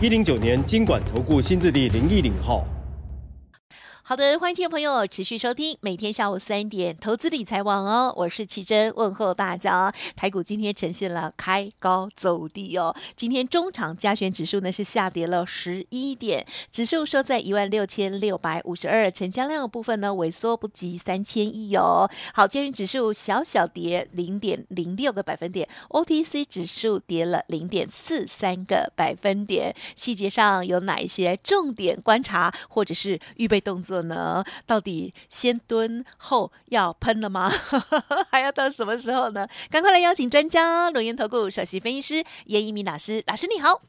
一零九年金管投顾新字第零一零号。好的，欢迎听众朋友持续收听每天下午三点投资理财网哦，我是奇珍问候大家哦。台股今天呈现了开高走低哦，今天中场加权指数呢是下跌了十一点，指数收在一万六千六百五十二，成交量的部分呢萎缩不及三千亿哦。好，加权指数小小跌零点零六个百分点，OTC 指数跌了零点四三个百分点。细节上有哪一些重点观察或者是预备动作呢？到底先蹲后要喷了吗？还要到什么时候呢？赶快来邀请专家，轮源投顾首席分析师严一明老师，老师你好。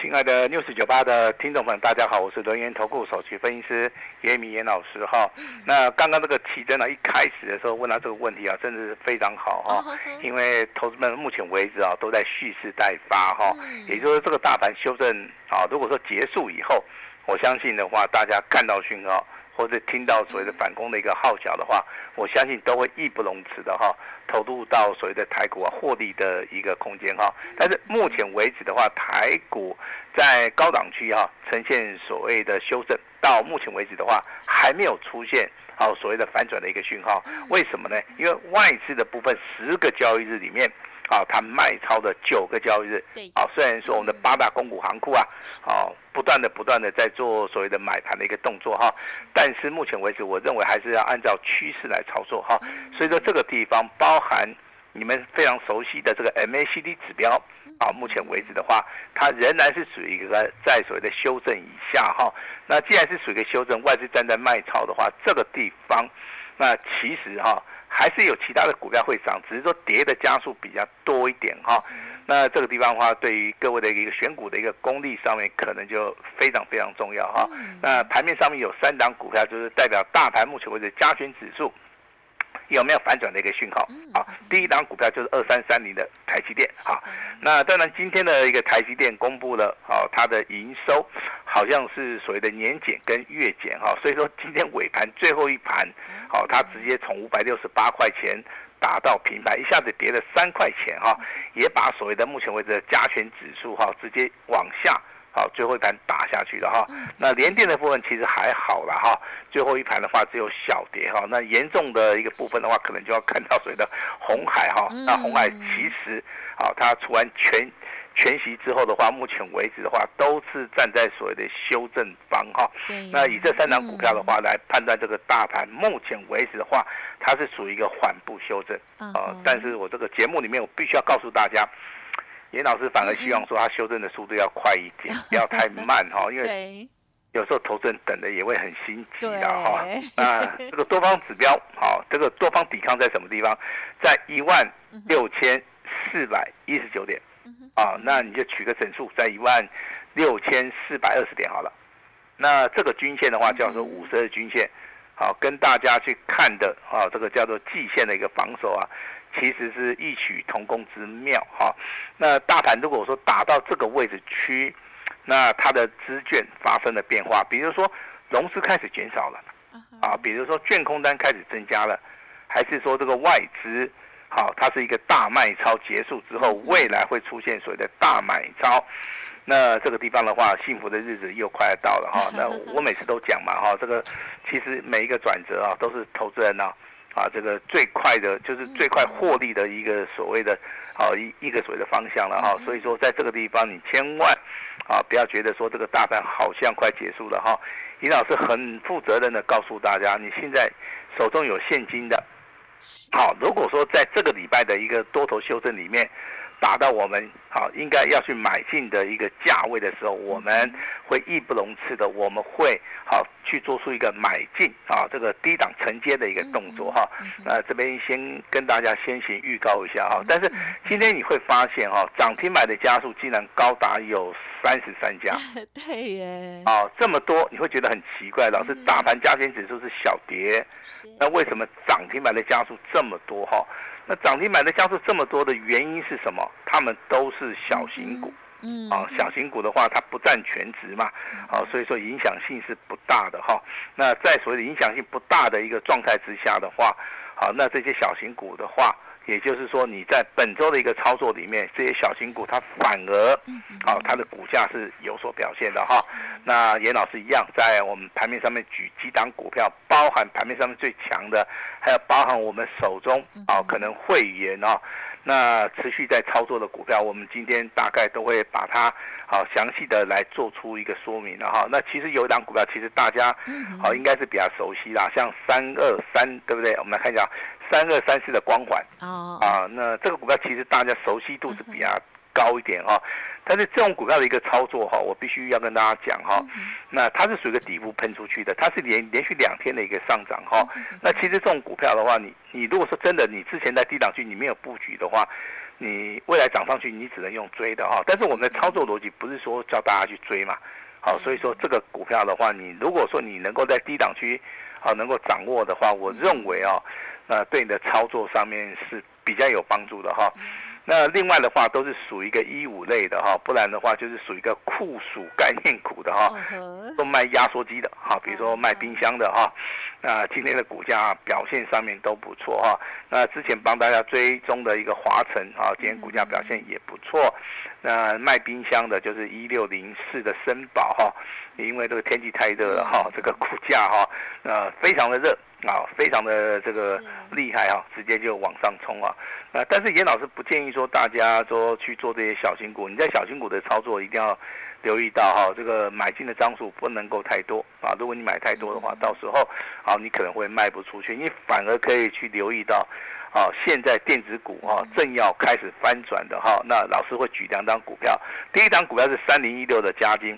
亲爱的 News 九八的听众们，大家好，我是轮源投顾首席分析师严奕民严老师哈。那刚刚这个奇珍呢，一开始的时候问到这个问题啊，真的是非常好哈，因为投资们目前为止啊都在蓄势待发哈，也就是说这个大盘修正啊，如果说结束以后，我相信的话，大家看到讯号。或者听到所谓的反攻的一个号角的话，我相信都会义不容辞的哈，投入到所谓的台股啊获利的一个空间哈。但是目前为止的话，台股在高档区哈呈现所谓的修正，到目前为止的话还没有出现好所谓的反转的一个讯号。为什么呢？因为外资的部分十个交易日里面。啊，它卖超的九个交易日，啊，虽然说我们的八大公股行库啊，啊，不断的不断的在做所谓的买盘的一个动作哈，但是目前为止，我认为还是要按照趋势来操作哈，所以说这个地方包含你们非常熟悉的这个 MACD 指标，啊，目前为止的话，它仍然是属于一个在所谓的修正以下哈，那既然是属于一个修正，外资站在卖超的话，这个地方，那其实哈。还是有其他的股票会涨，只是说跌的加速比较多一点哈。那这个地方的话，对于各位的一个选股的一个功力上面，可能就非常非常重要哈。那盘面上面有三档股票，就是代表大盘目前为止加权指数。有没有反转的一个讯号？好，第一档股票就是二三三零的台积电。好，那当然今天的一个台积电公布了，好，它的营收好像是所谓的年减跟月减哈，所以说今天尾盘最后一盘，好，它直接从五百六十八块钱打到平盘，一下子跌了三块钱哈，也把所谓的目前为止的加权指数哈直接往下。好，最后一盘打下去了哈。那联电的部分其实还好了哈。最后一盘的话只有小跌哈。那严重的一个部分的话，可能就要看到所谓的红海哈。那红海其实啊，它除完全全息之后的话，目前为止的话都是站在所谓的修正方哈。那以这三档股票的话来判断这个大盘，目前为止的话，它是属于一个缓步修正啊。但是我这个节目里面，我必须要告诉大家。严老师反而希望说，他修正的速度要快一点，不要太慢哈，因为有时候投资人等的也会很心急的哈。那这个多方指标，好，这个多方抵抗在什么地方？在一万六千四百一十九点，啊，那你就取个整数，在一万六千四百二十点好了。那这个均线的话，叫做五十日均线，好，跟大家去看的啊，这个叫做季线的一个防守啊。其实是异曲同工之妙哈，那大盘如果说打到这个位置区，那它的资券发生了变化，比如说融资开始减少了，啊，比如说券空单开始增加了，还是说这个外资，好，它是一个大卖超结束之后，未来会出现所谓的大买超，那这个地方的话，幸福的日子又快要到了哈。那我每次都讲嘛哈，这个其实每一个转折啊，都是投资人呐。啊，这个最快的就是最快获利的一个所谓的，好一一个所谓的方向了哈。所以说，在这个地方你千万啊不要觉得说这个大盘好像快结束了哈。尹老师很负责任的告诉大家，你现在手中有现金的，好，如果说在这个礼拜的一个多头修正里面，达到我们好应该要去买进的一个价位的时候，我们会义不容辞的，我们会好去做出一个买进啊这个低档承接的一个动作哈。那这边先跟大家先行预告一下哈，但是今天你会发现哈，涨停板的家数竟然高达有三十三家。对耶。啊，这么多你会觉得很奇怪，老师大盘加权指数是小跌，那为什么涨停板的家数这么多哈？那涨停板的家数这么多的原因是什么？他们都是小型股，嗯，啊，小型股的话，它不占全值嘛，啊，所以说影响性是不大的哈。那在所谓的影响性不大的一个状态之下的话，好，那这些小型股的话。也就是说，你在本周的一个操作里面，这些小型股它反而，好、哦，它的股价是有所表现的哈。那严老师一样，在我们盘面上面举几档股票，包含盘面上面最强的，还有包含我们手中啊、哦，可能会员啊、哦，那持续在操作的股票，我们今天大概都会把它好详细的来做出一个说明了哈。那其实有一档股票，其实大家好、哦、应该是比较熟悉啦，像三二三，对不对？我们来看一下。三二三四的光环哦啊，那这个股票其实大家熟悉度是比较高一点哈，但是这种股票的一个操作哈，我必须要跟大家讲哈，那它是属于一个底部喷出去的，它是连连续两天的一个上涨哈，那其实这种股票的话，你你如果说真的你之前在低档区你没有布局的话，你未来涨上去你只能用追的哈，但是我们的操作逻辑不是说叫大家去追嘛，好，所以说这个股票的话，你如果说你能够在低档区好能够掌握的话，我认为啊。那对你的操作上面是比较有帮助的哈。那另外的话都是属于一个一五类的哈，不然的话就是属于一个酷暑概念股的哈，都卖压缩机的哈，比如说卖冰箱的哈。那今天的股价表现上面都不错哈。那之前帮大家追踪的一个华晨啊，今天股价表现也不错。那卖冰箱的就是一六零四的森宝哈，因为这个天气太热了哈，这个股价哈，呃，非常的热。啊，非常的这个厉害啊，直接就往上冲啊！那但是严老师不建议说大家说去做这些小型股，你在小型股的操作一定要留意到哈，这个买进的张数不能够太多啊。如果你买太多的话，到时候啊你可能会卖不出去，你反而可以去留意到啊，现在电子股哦正要开始翻转的哈。那老师会举两张股票，第一张股票是三零一六的嘉晶。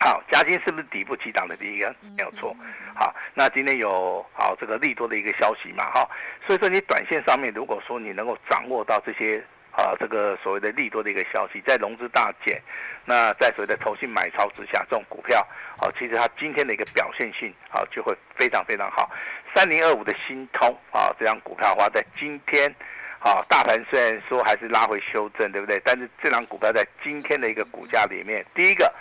好，嘉晶是不是底部起涨的第一个？没有错。好，那今天有好这个利多的一个消息嘛？哈，所以说你短线上面，如果说你能够掌握到这些啊，这个所谓的利多的一个消息，在融资大减，那在所谓的投信买超之下，这种股票啊，其实它今天的一个表现性啊，就会非常非常好。三零二五的新通啊，这张股票的话，在今天啊，大盘虽然说还是拉回修正，对不对？但是这张股票在今天的一个股价里面，第一个。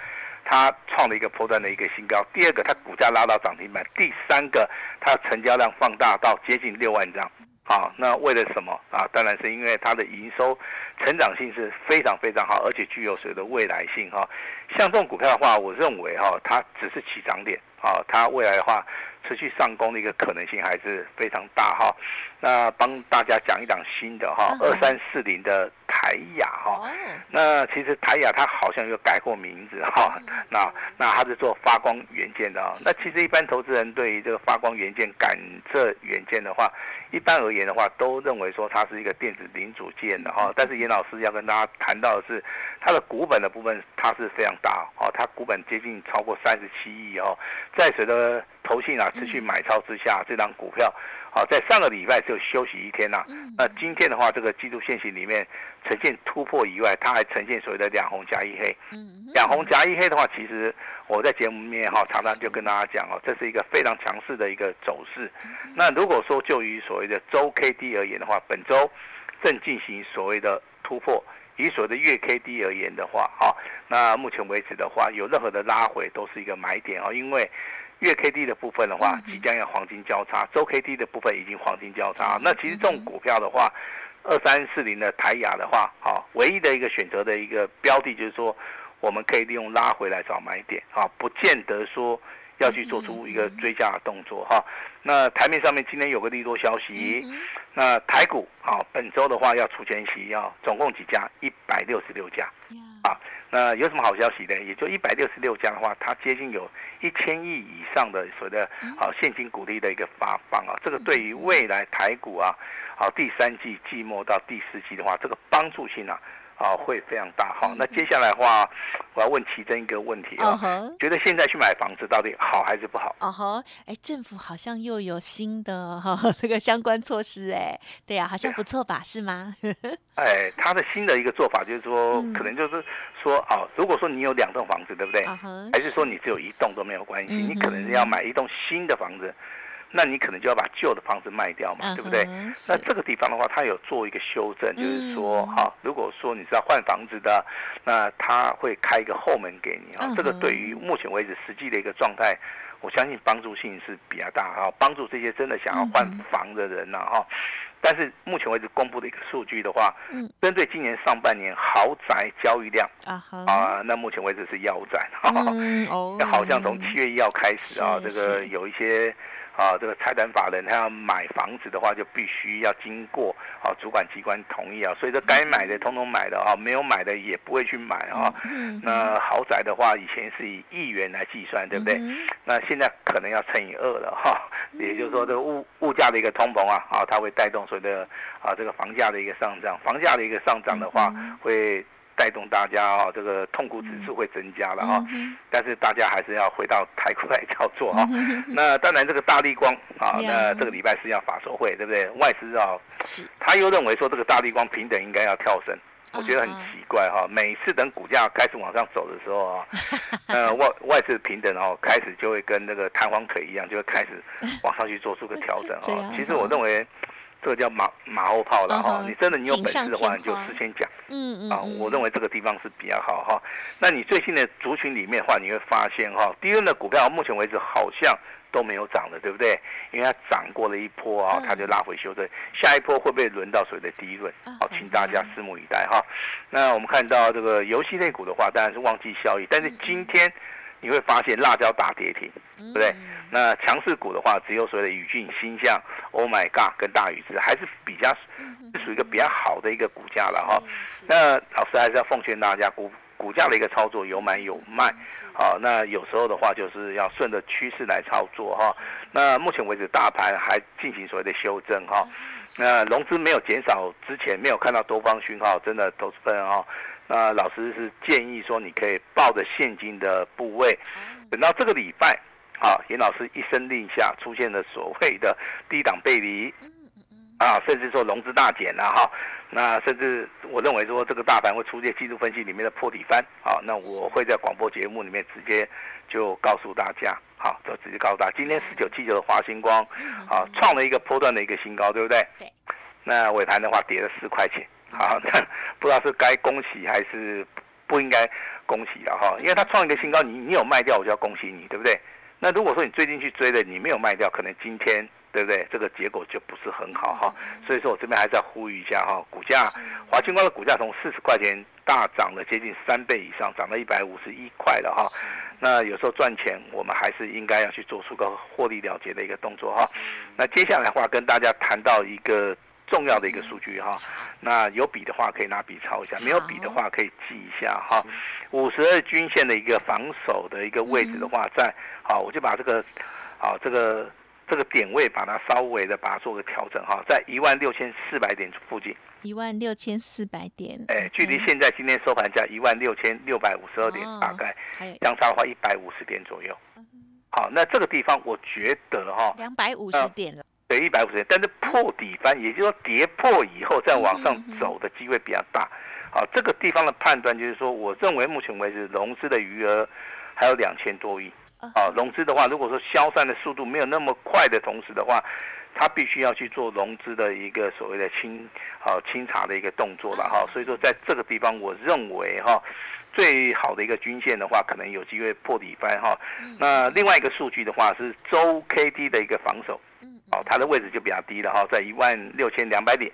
它创了一个波段的一个新高，第二个它股价拉到涨停板，第三个它成交量放大到接近六万张，好，那为了什么啊？当然是因为它的营收成长性是非常非常好，而且具有所谓的未来性哈。像这种股票的话，我认为哈，它只是起涨点啊，它未来的话持续上攻的一个可能性还是非常大哈。那帮大家讲一档新的哈，二三四零的。台亚哈，那其实台亚它好像有改过名字哈，那那它是做发光元件的啊。那其实一般投资人对于这个发光元件、感测元件的话，一般而言的话，都认为说它是一个电子零组件的哈。但是严老师要跟大家谈到的是，它的股本的部分它是非常大哦，它股本接近超过三十七亿哦，在随着投信啊持续买超之下，这张股票。好，在上个礼拜就休息一天呐、啊。那今天的话，这个季度线型里面呈现突破以外，它还呈现所谓的两红加一黑。两红加一黑的话，其实我在节目里面哈常常就跟大家讲哦，这是一个非常强势的一个走势。那如果说就于所谓的周 K D 而言的话，本周正进行所谓的突破；以所谓的月 K D 而言的话，哈，那目前为止的话，有任何的拉回都是一个买点哦，因为。月 K D 的部分的话，即将要黄金交叉；周 K D 的部分已经黄金交叉。那其实这种股票的话，二三四零的台亚的话，好，唯一的一个选择的一个标的，就是说，我们可以利用拉回来找买点，啊，不见得说要去做出一个追加的动作哈。那台面上面今天有个利多消息，那台股啊本周的话要除权息要总共几家？一百六十六家啊。那有什么好消息呢？也就一百六十六家的话，它接近有一千亿以上的所谓的啊现金股利的一个发放啊，这个对于未来台股啊，好第三季季末到第四季的话，这个帮助性啊。啊，会非常大哈。那接下来的话，我要问奇珍一个问题啊，uh huh. 觉得现在去买房子到底好还是不好？哦吼，哎，政府好像又有新的哈、哦、这个相关措施哎，对呀、啊，好像不错吧？啊、是吗？哎，他的新的一个做法就是说，嗯、可能就是说哦，如果说你有两栋房子，对不对？Uh huh. 还是说你只有一栋都没有关系？嗯、你可能要买一栋新的房子。那你可能就要把旧的房子卖掉嘛，对不对？那这个地方的话，它有做一个修正，就是说，哈，如果说你是要换房子的，那他会开一个后门给你啊。这个对于目前为止实际的一个状态，我相信帮助性是比较大哈，帮助这些真的想要换房的人呐哈。但是目前为止公布的一个数据的话，嗯针对今年上半年豪宅交易量啊，那目前为止是腰斩，好像从七月一号开始啊，这个有一些。啊，这个财产法人他要买房子的话，就必须要经过啊主管机关同意啊，所以说该买的通通买的啊，没有买的也不会去买啊。那豪宅的话，以前是以亿元来计算，对不对？那现在可能要乘以二了哈，也就是说这个物物价的一个通膨啊，啊，它会带动所谓的啊这个房价的一个上涨，房价的一个上涨的话会。带动大家哦，这个痛苦指数会增加了哈，但是大家还是要回到台股来操作哈。那当然，这个大立光啊，那这个礼拜是要法说会，对不对？外资啊，他又认为说这个大立光平等应该要跳升，我觉得很奇怪哈。每次等股价开始往上走的时候啊，呃外外资平等哦，开始就会跟那个弹簧腿一样，就会开始往上去做出个调整 啊。其实我认为。这个叫马马后炮了哈，你真的你有本事的话，你就事先讲。嗯嗯。啊，我认为这个地方是比较好哈。那你最新的族群里面的话，你会发现哈，低润的股票目前为止好像都没有涨的，对不对？因为它涨过了一波啊，它就拉回修正。下一波会不会轮到所谓的低润？好，请大家拭目以待哈。那我们看到这个游戏类股的话，当然是旺季效益，但是今天。你会发现辣椒大跌停，对不对？那强势股的话，只有所谓的宇峻、鈊象、Oh My God 跟大宇资，还是比较是属于一个比较好的一个股价了哈。那老师还是要奉劝大家，股股价的一个操作有买有卖，好，那有时候的话就是要顺着趋势来操作哈。那目前为止，大盘还进行所谓的修正哈。那融资没有减少之前，没有看到多方讯号，真的投资分哈。那老师是建议说，你可以抱着现金的部位，等到这个礼拜，啊，严老师一声令下，出现了所谓的低档背离，啊，甚至说融资大减了哈，那甚至我认为说这个大盘会出现技术分析里面的破底翻，啊，那我会在广播节目里面直接就告诉大家，好，就直接告诉大家，今天四九七九的华星光，啊，创了一个波段的一个新高，对不对？对。那尾盘的话跌了四块钱。好，那不知道是该恭喜还是不应该恭喜了哈，因为它创一个新高，你你有卖掉，我就要恭喜你，对不对？那如果说你最近去追的，你没有卖掉，可能今天对不对？这个结果就不是很好哈。所以说我这边还是要呼吁一下哈，股价华清光的股价从四十块钱大涨了接近三倍以上，涨到一百五十一块了哈。那有时候赚钱，我们还是应该要去做出个获利了结的一个动作哈。那接下来的话，跟大家谈到一个。重要的一个数据哈，那有笔的话可以拿笔抄一下，没有笔的话可以记一下哈。五十二均线的一个防守的一个位置的话，在好，我就把这个好这个这个点位把它稍微的把它做个调整哈，在一万六千四百点附近。一万六千四百点，哎，距离现在今天收盘价一万六千六百五十二点，大概相差的话一百五十点左右。好，那这个地方我觉得哈，两百五十点了。对，一百五十点，但是破底翻，也就是说跌破以后再往上走的机会比较大。好，这个地方的判断就是说，我认为目前为止融资的余额还有两千多亿。啊，融资的话，如果说消散的速度没有那么快的同时的话，它必须要去做融资的一个所谓的清啊清查的一个动作了哈。所以说，在这个地方，我认为哈。最好的一个均线的话，可能有机会破底翻哈。那另外一个数据的话是周 K D 的一个防守，哦，它的位置就比较低了哈，在一万六千两百点。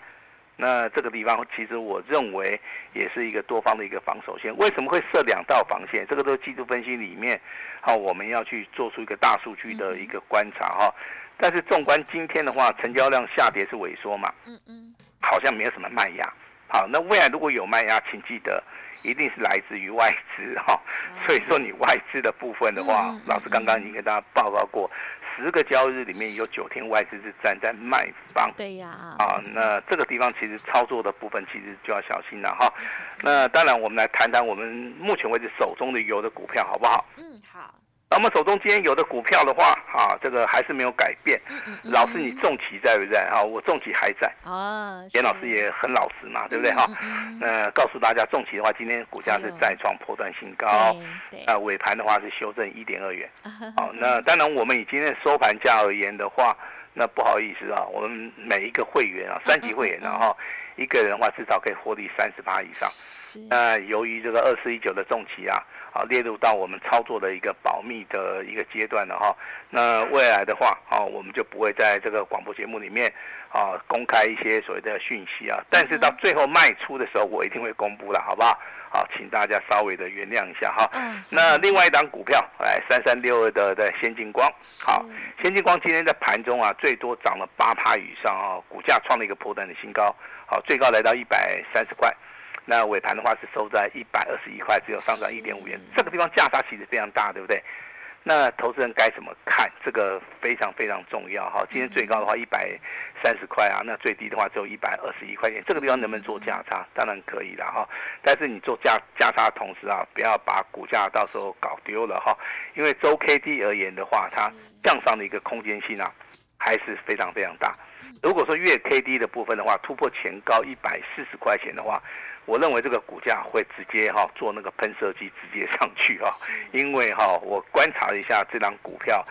那这个地方其实我认为也是一个多方的一个防守线。为什么会设两道防线？这个都是技术分析里面，好，我们要去做出一个大数据的一个观察哈。但是纵观今天的话，成交量下跌是萎缩嘛？嗯嗯，好像没有什么卖压。好，那未来如果有卖压，请记得一定是来自于外资哈。所以说你外资的部分的话，老师刚刚已经跟大家报告过。十个交易日里面有九天外资是站在卖方，对呀，啊，那这个地方其实操作的部分其实就要小心了哈。那当然，我们来谈谈我们目前为止手中的有的股票好不好？嗯，好。那我们手中今天有的股票的话，啊，这个还是没有改变。嗯嗯嗯、老师，你重企在不在啊？我重企还在。哦。严老师也很老实嘛，对不对哈？那告诉大家，重企的话，今天股价是再创破断新高。对。那尾盘的话是修正一点二元。好，那当然，我们以今天的收盘价而言的话，那不好意思啊，我们每一个会员啊，三级会员然后一个人的话至少可以获利三十八以上。是。那由于这个二四一九的重期啊。啊，列入到我们操作的一个保密的一个阶段了哈。那未来的话，啊，我们就不会在这个广播节目里面啊公开一些所谓的讯息啊。但是到最后卖出的时候，我一定会公布了，好不好？好，请大家稍微的原谅一下哈。那另外一档股票，来三三六二的的先进光，好，先进光今天在盘中啊，最多涨了八趴以上啊，股价创了一个波段的新高，好，最高来到一百三十块。那尾盘的话是收在一百二十一块，只有上涨一点五元，这个地方价差其实非常大，对不对？那投资人该怎么看？这个非常非常重要哈。今天最高的话一百三十块啊，那最低的话只有一百二十一块钱，这个地方能不能做价差？当然可以了哈。但是你做价价差的同时啊，不要把股价到时候搞丢了哈。因为周 K D 而言的话，它向上的一个空间性啊，还是非常非常大。如果说月 K D 的部分的话，突破前高一百四十块钱的话。我认为这个股价会直接哈做那个喷射机直接上去哈，因为哈我观察了一下这张股票，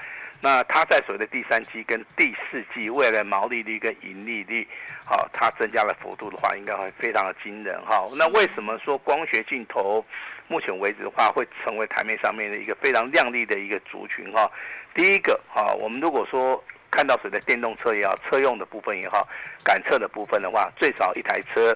那它在所谓的第三季跟第四季未来的毛利率跟盈利率，好它增加的幅度的话，应该会非常的惊人哈。那为什么说光学镜头目前为止的话会成为台面上面的一个非常亮丽的一个族群哈？第一个哈，我们如果说看到所谓的电动车也好，车用的部分也好，感测的部分的话，最少一台车。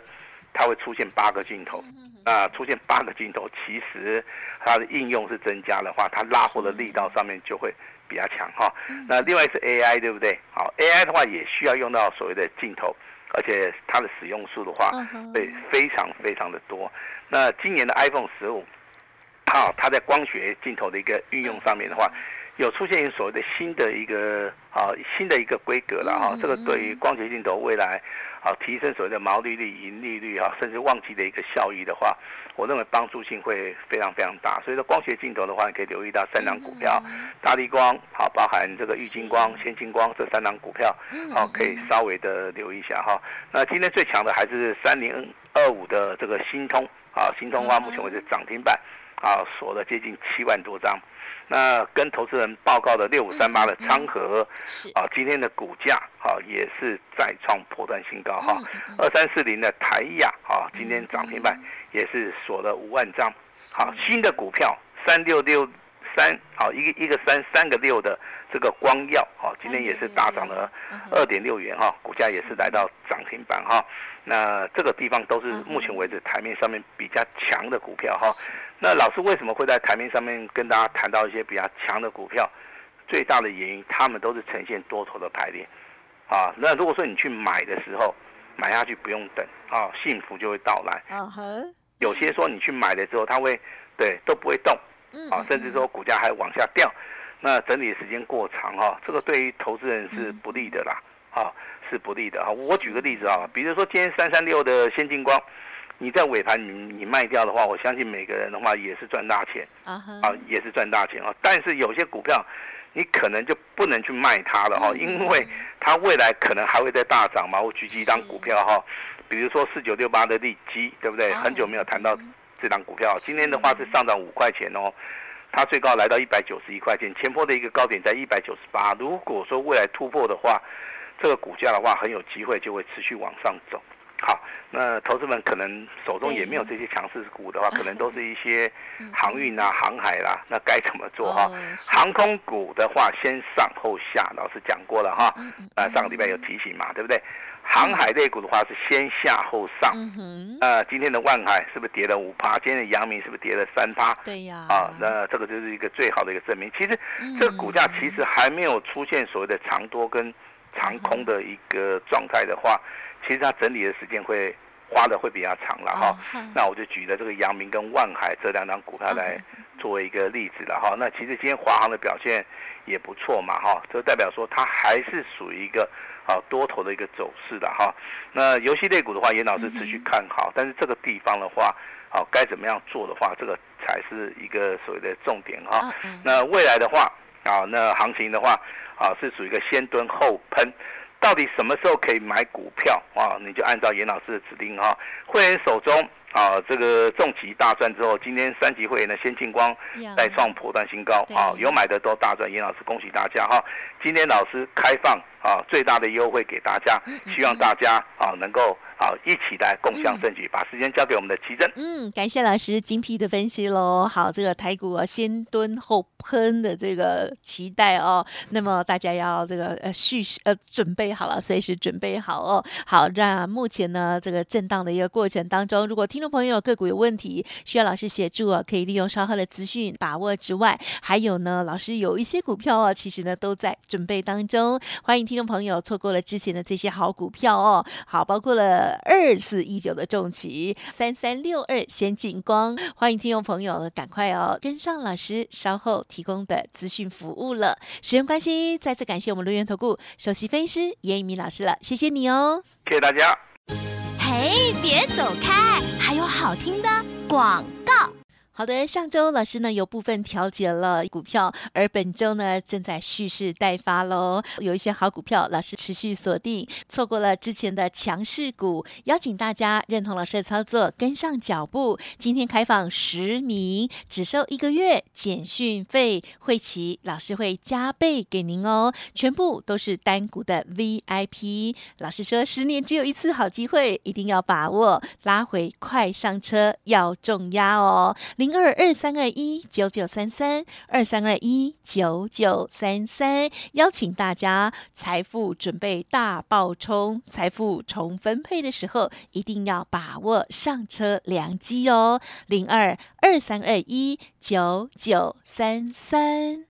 它会出现八个镜头，啊，出现八个镜头，其实它的应用是增加的话，它拉货的力道上面就会比较强哈。那另外是 AI 对不对？好，AI 的话也需要用到所谓的镜头，而且它的使用数的话会非常非常的多。那今年的 iPhone 十五，好，它在光学镜头的一个运用上面的话，有出现所谓的新的一个啊新的一个规格了哈。这个对于光学镜头未来。啊，提升所谓的毛利率、盈利率啊，甚至旺季的一个效益的话，我认为帮助性会非常非常大。所以说，光学镜头的话，你可以留意到三档股票，大立光，好，包含这个玉晶光、先进光这三档股票，好，可以稍微的留意一下哈。那今天最强的还是三零二五的这个新通，啊，新通的话，目前为止涨停板，啊，锁了接近七万多张。那跟投资人报告的六五三八的昌河，啊，今天的股价啊也是再创破断新高哈。二三四零的台亚啊，今天涨停板也是锁了五万张。好，新的股票三六六三，好一个一个三三个六的这个光耀，好，今天也是大涨了二点六元哈，股价也是来到涨停板哈。那这个地方都是目前为止台面上面比较强的股票哈。那老师为什么会在台面上面跟大家谈到一些比较强的股票？最大的原因，他们都是呈现多头的排列啊。那如果说你去买的时候，买下去不用等啊，幸福就会到来。有些说你去买的之后，它会对都不会动啊，甚至说股价还往下掉，那整理时间过长哈，这个对于投资人是不利的啦啊。是不利的啊，我举个例子啊，比如说今天三三六的先进光，你在尾盘你你卖掉的话，我相信每个人的话也是赚大钱啊，也是赚大钱啊。但是有些股票你可能就不能去卖它了哈，因为它未来可能还会再大涨嘛。我举几档股票哈，比如说四九六八的利基，对不对？很久没有谈到这档股票，今天的话是上涨五块钱哦，它最高来到一百九十一块钱，前波的一个高点在一百九十八。如果说未来突破的话，这个股价的话，很有机会就会持续往上走，好，那投资们可能手中也没有这些强势股的话，可能都是一些航运啊、航海啦，那该怎么做哈？航空股的话，先上后下，老师讲过了哈。啊，上个礼拜有提醒嘛，对不对？航海类股的话是先下后上。呃，今天的万海是不是跌了五趴？今天的阳明是不是跌了三趴？对呀。啊，那这个就是一个最好的一个证明。其实这个股价其实还没有出现所谓的长多跟长空的一个状态的话。其实它整理的时间会花的会比较长了哈，oh, huh. 那我就举了这个阳明跟万海这两张股票来作为一个例子了哈。那其实今天华航的表现也不错嘛哈，这代表说它还是属于一个啊多头的一个走势的哈。那游戏类股的话，严老师持续看好，但是这个地方的话，好该怎么样做的话，这个才是一个所谓的重点哈。那未来的话啊，那行情的话啊是属于一个先蹲后喷。到底什么时候可以买股票啊？你就按照严老师的指令哈，会员手中啊这个重级大赚之后，今天三级会员的先进光再创破断新高啊，有买的都大赚，严老师恭喜大家哈！今天老师开放啊最大的优惠给大家，希望大家啊能够。好，一起来共享盛举，把时间交给我们的奇珍。嗯，感谢老师精辟的分析喽。好，这个台股啊，先蹲后喷的这个期待哦。那么大家要这个呃蓄呃准备好了，随时准备好哦。好，那目前呢这个震荡的一个过程当中，如果听众朋友个股有问题，需要老师协助啊，可以利用稍后的资讯把握之外，还有呢，老师有一些股票啊，其实呢都在准备当中。欢迎听众朋友错过了之前的这些好股票哦。好，包括了。二四一九的重旗，三三六二先进光，欢迎听众朋友赶快哦跟上老师稍后提供的资讯服务了。时间关系，再次感谢我们留言投顾首席分析师严一鸣老师了，谢谢你哦，谢谢大家。嘿，别走开，还有好听的广告。好的，上周老师呢有部分调节了股票，而本周呢正在蓄势待发喽。有一些好股票，老师持续锁定，错过了之前的强势股，邀请大家认同老师的操作，跟上脚步。今天开放十名，只收一个月简讯费，会齐老师会加倍给您哦，全部都是单股的 VIP。老师说，十年只有一次好机会，一定要把握，拉回快上车要重压哦。零二二三二一九九三三二三二一九九三三，邀请大家财富准备大爆冲，财富重分配的时候，一定要把握上车良机哦。零二二三二一九九三三。